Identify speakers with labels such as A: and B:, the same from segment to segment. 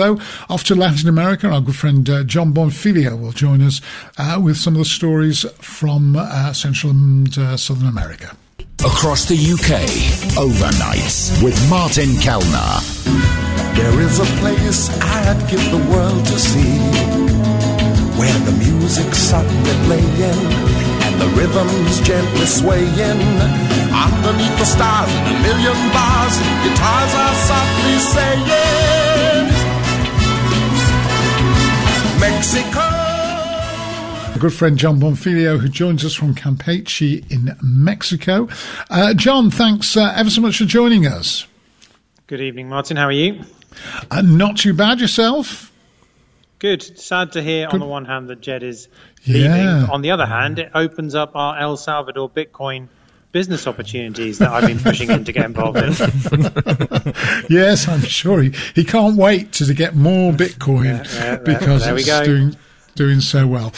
A: So, off to Latin America, our good friend uh, Jon Bonfiglio will join us uh, with some of the stories from uh, Central and uh, Southern America.
B: Across the UK, overnights with Martin Kelner.
C: There is a place I'd give the world to see where the music's softly playing and the rhythm's gently swaying. Underneath the stars in a million bars, guitars are softly saying. Mexico.
A: Good friend Jon Bonfiglio, who joins us from Campeche in Mexico. Uh, Jon, thanks uh, ever so much for joining us.
D: Good evening, Martin. How are you?
A: Uh, not too bad yourself.
D: Good. Sad to hear, Good. on the one hand, that Jed is leaving. Yeah. On the other hand, it opens up our El Salvador Bitcoin business opportunities that I've been pushing him to get involved in.
A: yes, I'm sure he, he can't wait to get more Bitcoin yeah, yeah, because it's doing doing so well.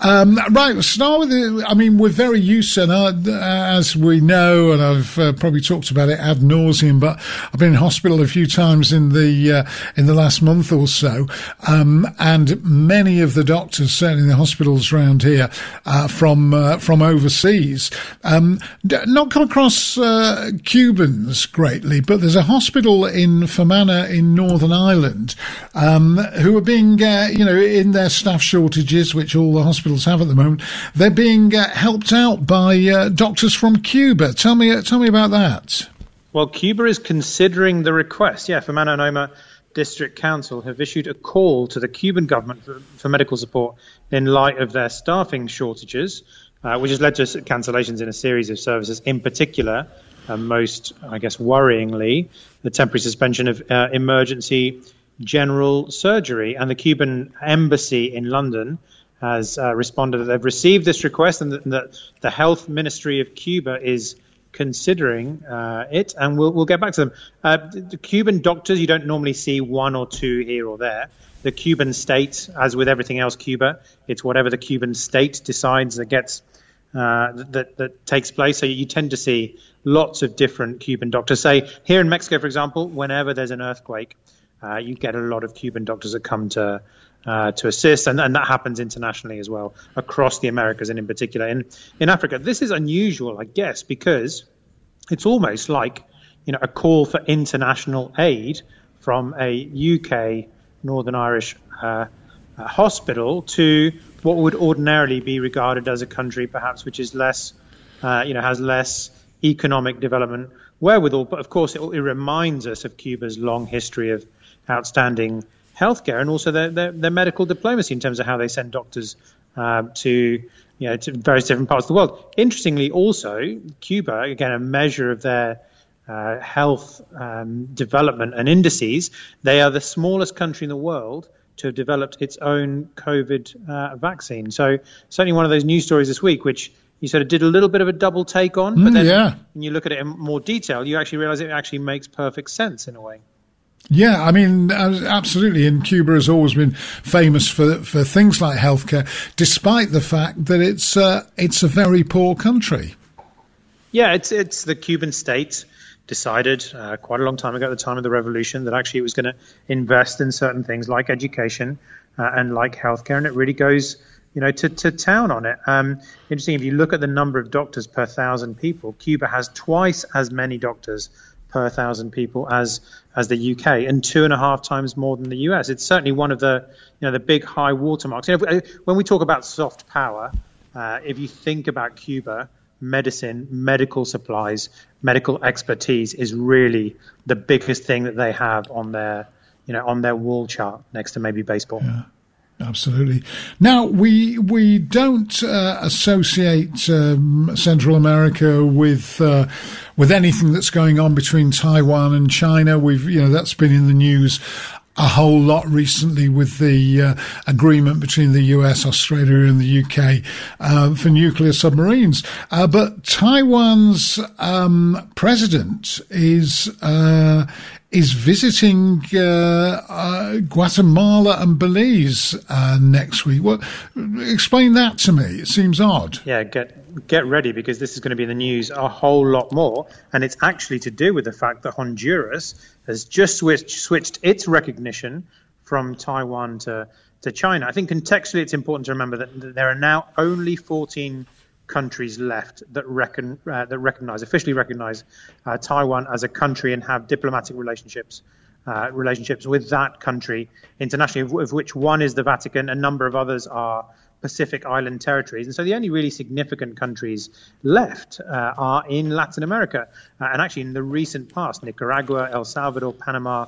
A: Um, right, start with the, I mean, we're very used to, uh, as we know, and I've uh, probably talked about it ad nauseum, but I've been in hospital a few times in the, uh, in the last month or so. Um, and many of the doctors, certainly in the hospitals around here, uh, from, uh, from overseas, um, not come across, uh, Cubans greatly, but there's a hospital in Fermanagh in Northern Ireland, um, who are being, you know, in their staff shortages, which all the hospitals have at the moment, they're being uh, helped out by uh, doctors from Cuba. Tell me, uh, tell me about that.
D: Well, Cuba is considering the request. Yeah, Fermanagh and District Council have issued a call to the Cuban government for, for medical support in light of their staffing shortages, uh, which has led to cancellations in a series of services, in particular, most, I guess, worryingly, the temporary suspension of uh, emergency general surgery. And the Cuban embassy in London has uh, responded that they've received this request and that, the health ministry of Cuba is considering uh, it, and we'll, we'll get back to them. Uh, the Cuban doctors, you don't normally see one or two here or there. The Cuban state, as with everything else Cuba, it's whatever the Cuban state decides that gets uh, that that takes place. So you tend to see lots of different Cuban doctors. Say here in Mexico, for example, whenever there's an earthquake, uh, you get a lot of Cuban doctors that come to uh, to assist, and, and that happens internationally as well across the Americas and in particular in in Africa. This is unusual, I guess, because it's almost like you know a call for international aid from a UK Northern Irish uh, uh, hospital to what would ordinarily be regarded as a country perhaps which is less uh, you know has less economic development wherewithal. But of course, it, it reminds us of Cuba's long history of outstanding healthcare and also their, their, their, medical diplomacy in terms of how they send doctors uh, to you know to various different parts of the world. Interestingly, also Cuba, again a measure of their uh, health um, development and indices, they are the smallest country in the world to have developed its own COVID uh, vaccine. So certainly one of those news stories this week, which you sort of did a little bit of a double take on, but
A: mm,
D: then
A: yeah.
D: when you look at it in more detail, you actually realize it actually makes perfect sense in a way.
A: Yeah, I mean, absolutely. And Cuba has always been famous for, for things like healthcare, despite the fact that it's uh, it's a very poor country.
D: Yeah, it's it's the Cuban state decided uh, quite a long time ago, at the time of the revolution, that actually it was going to invest in certain things like education uh, and like healthcare, and it really goes, you know, to, to town on it. Um, interesting, if you look at the number of doctors per thousand people, Cuba has twice as many doctors per thousand people as as the UK, and two and a half times more than the US. It's certainly one of the you know the big high watermarks. You know, when we talk about soft power, uh, if you think about Cuba, medicine, medical supplies, medical expertise is really the biggest thing that they have on their you know on their wall chart next to maybe baseball.
A: Yeah. Absolutely. Now we we don't uh, associate um, Central America with uh, with anything that's going on between Taiwan and China. We've you know that's been in the news a whole lot recently with the uh, agreement between the US, Australia, and the UK uh, for nuclear submarines. Uh, but Taiwan's um, president is uh, is visiting uh, uh, Guatemala and Belize uh, next week. What? Explain that to me. It seems odd.
D: Yeah, get get ready because this is going to be in the news a whole lot more, and it's actually to do with the fact that Honduras has just switched, switched its recognition from Taiwan to, to China. I think contextually it's important to remember that there are now only 14 countries left that uh, that recognize officially recognize uh, Taiwan as a country and have diplomatic relationships uh, relationships with that country internationally, of, of, which one is the Vatican, a number of others are Pacific Island territories. And so the only really significant countries left uh, are in Latin America. Uh, and actually, in the recent past, Nicaragua, El Salvador, Panama,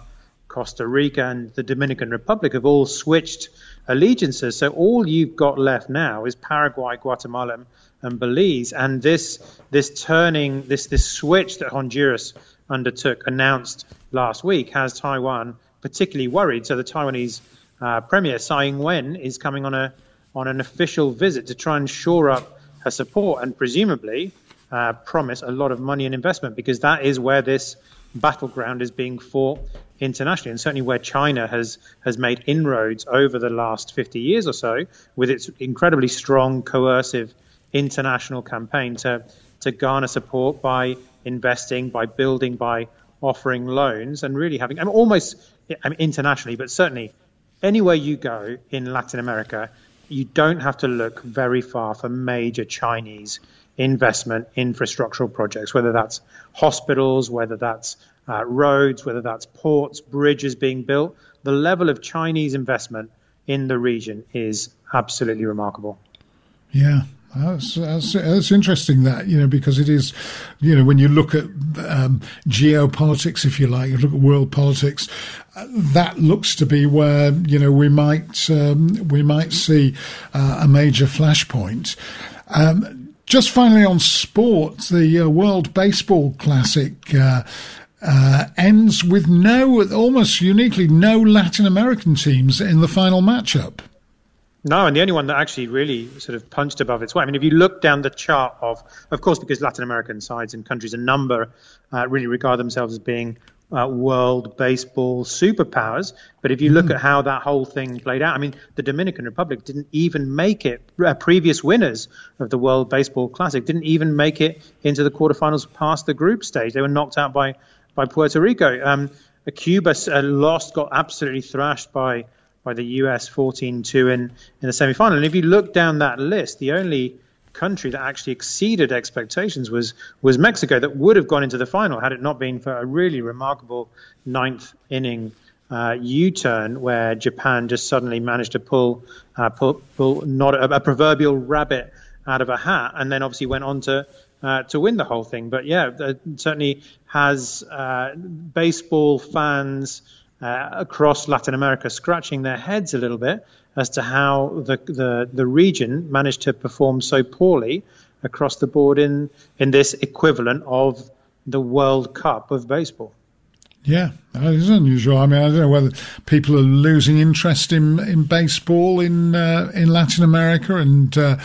D: Costa Rica, and the Dominican Republic have all switched allegiances. So all you've got left now is Paraguay, Guatemala, and Belize. And this this turning, this this switch that Honduras undertook, announced last week, has Taiwan particularly worried. So the Taiwanese uh, Premier Tsai Ing-wen is coming on a on an official visit to try and shore up her support and presumably uh, promise a lot of money and investment because that is where this battleground is being fought internationally, and certainly where China has has made inroads over the last 50 years or so with its incredibly strong coercive international campaign to to garner support by investing, by building, by offering loans, and really having I mean, almost I mean, internationally, but certainly anywhere you go in Latin America, you don't have to look very far for major Chinese investment infrastructural projects, whether that's hospitals, whether that's uh, roads, whether that's ports, bridges being built. The level of Chinese investment in the region is absolutely remarkable.
A: Yeah, that's, that's, that's, interesting that, you know, because it is, you know, when you look at um, geopolitics, if you like, you look at world politics, that looks to be where, you know, we might, um, we might see uh, a major flashpoint. Um, just finally on sport, the uh, World Baseball Classic uh, uh, ends with no, almost uniquely, no Latin American teams in the final matchup.
D: No, and the only one that actually really sort of punched above its weight. I mean, if you look down the chart of, of course, because Latin American sides and countries, a number uh, really regard themselves as being uh, world baseball superpowers. But if you look mm. at how that whole thing played out, I mean, the Dominican Republic didn't even make it. Uh, previous winners of the World Baseball Classic didn't even make it into the quarterfinals past the group stage. They were knocked out by by Puerto Rico. Um, Cuba uh, lost, got absolutely thrashed by by the US 14-2 in, in the semi-final. And if you look down that list, the only country that actually exceeded expectations was was Mexico that would have gone into the final had it not been for a really remarkable ninth inning uh, U-turn where Japan just suddenly managed to pull uh, pull, pull not a, a, proverbial rabbit out of a hat and then obviously went on to uh, to win the whole thing. But yeah, it certainly has uh, baseball fans uh, across Latin America scratching their heads a little bit as to how the, the, the region managed to perform so poorly across the board in, in this equivalent of the World Cup of baseball.
A: Yeah, that is unusual. I mean, I don't know whether people are losing interest in in baseball in uh, in Latin America, and uh,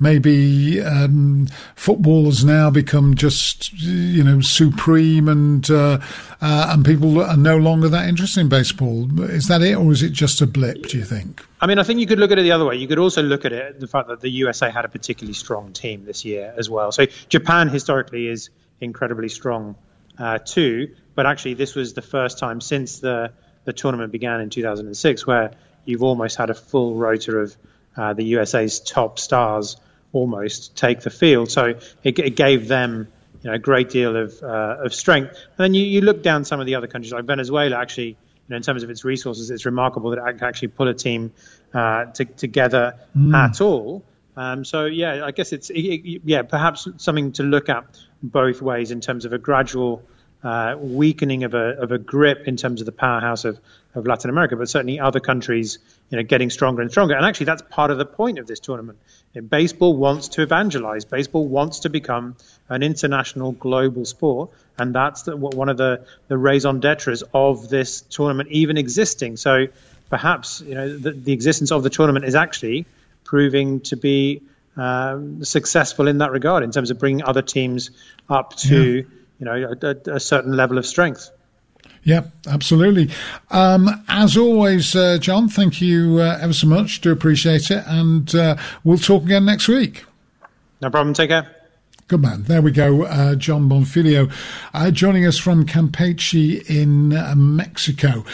A: maybe um, football has now become just you know supreme, and uh, uh, and people are no longer that interested in baseball. Is that it, or is it just a blip? Do you think?
D: I mean, I think you could look at it the other way. You could also look at it the fact that the USA had a particularly strong team this year as well. So Japan historically is incredibly strong uh, too but actually, this was the first time since the, the tournament began in 2006 where you've almost had a full rotor of uh, the USA's top stars almost take the field. So it, it gave them you know, a great deal of, uh, of strength. And then you, you look down some of the other countries, like Venezuela, actually, you know, in terms of its resources, it's remarkable that it can actually put a team uh, to, together mm. at all. Um, so yeah, I guess it's it, it, yeah perhaps something to look at both ways in terms of a gradual uh, weakening of a, of a grip in terms of the powerhouse of, of Latin America, but certainly other countries, you know, getting stronger and stronger. And actually, that's part of the point of this tournament. baseball wants to evangelize. Baseball wants to become an international global sport, and that's the, one of the the raison d'être of this tournament even existing. So perhaps you know the, the existence of the tournament is actually proving to be um, successful in that regard in terms of bringing other teams up to. Yeah you know a, a certain level of strength.
A: Yeah, absolutely. Um, as always, uh, Jon, thank you uh, ever so much. Do appreciate it, and uh, we'll talk again next week.
D: No problem. Take care.
A: Good man. There we go. Uh, Jon Bonfiglio uh, joining us from Campeche in uh, Mexico.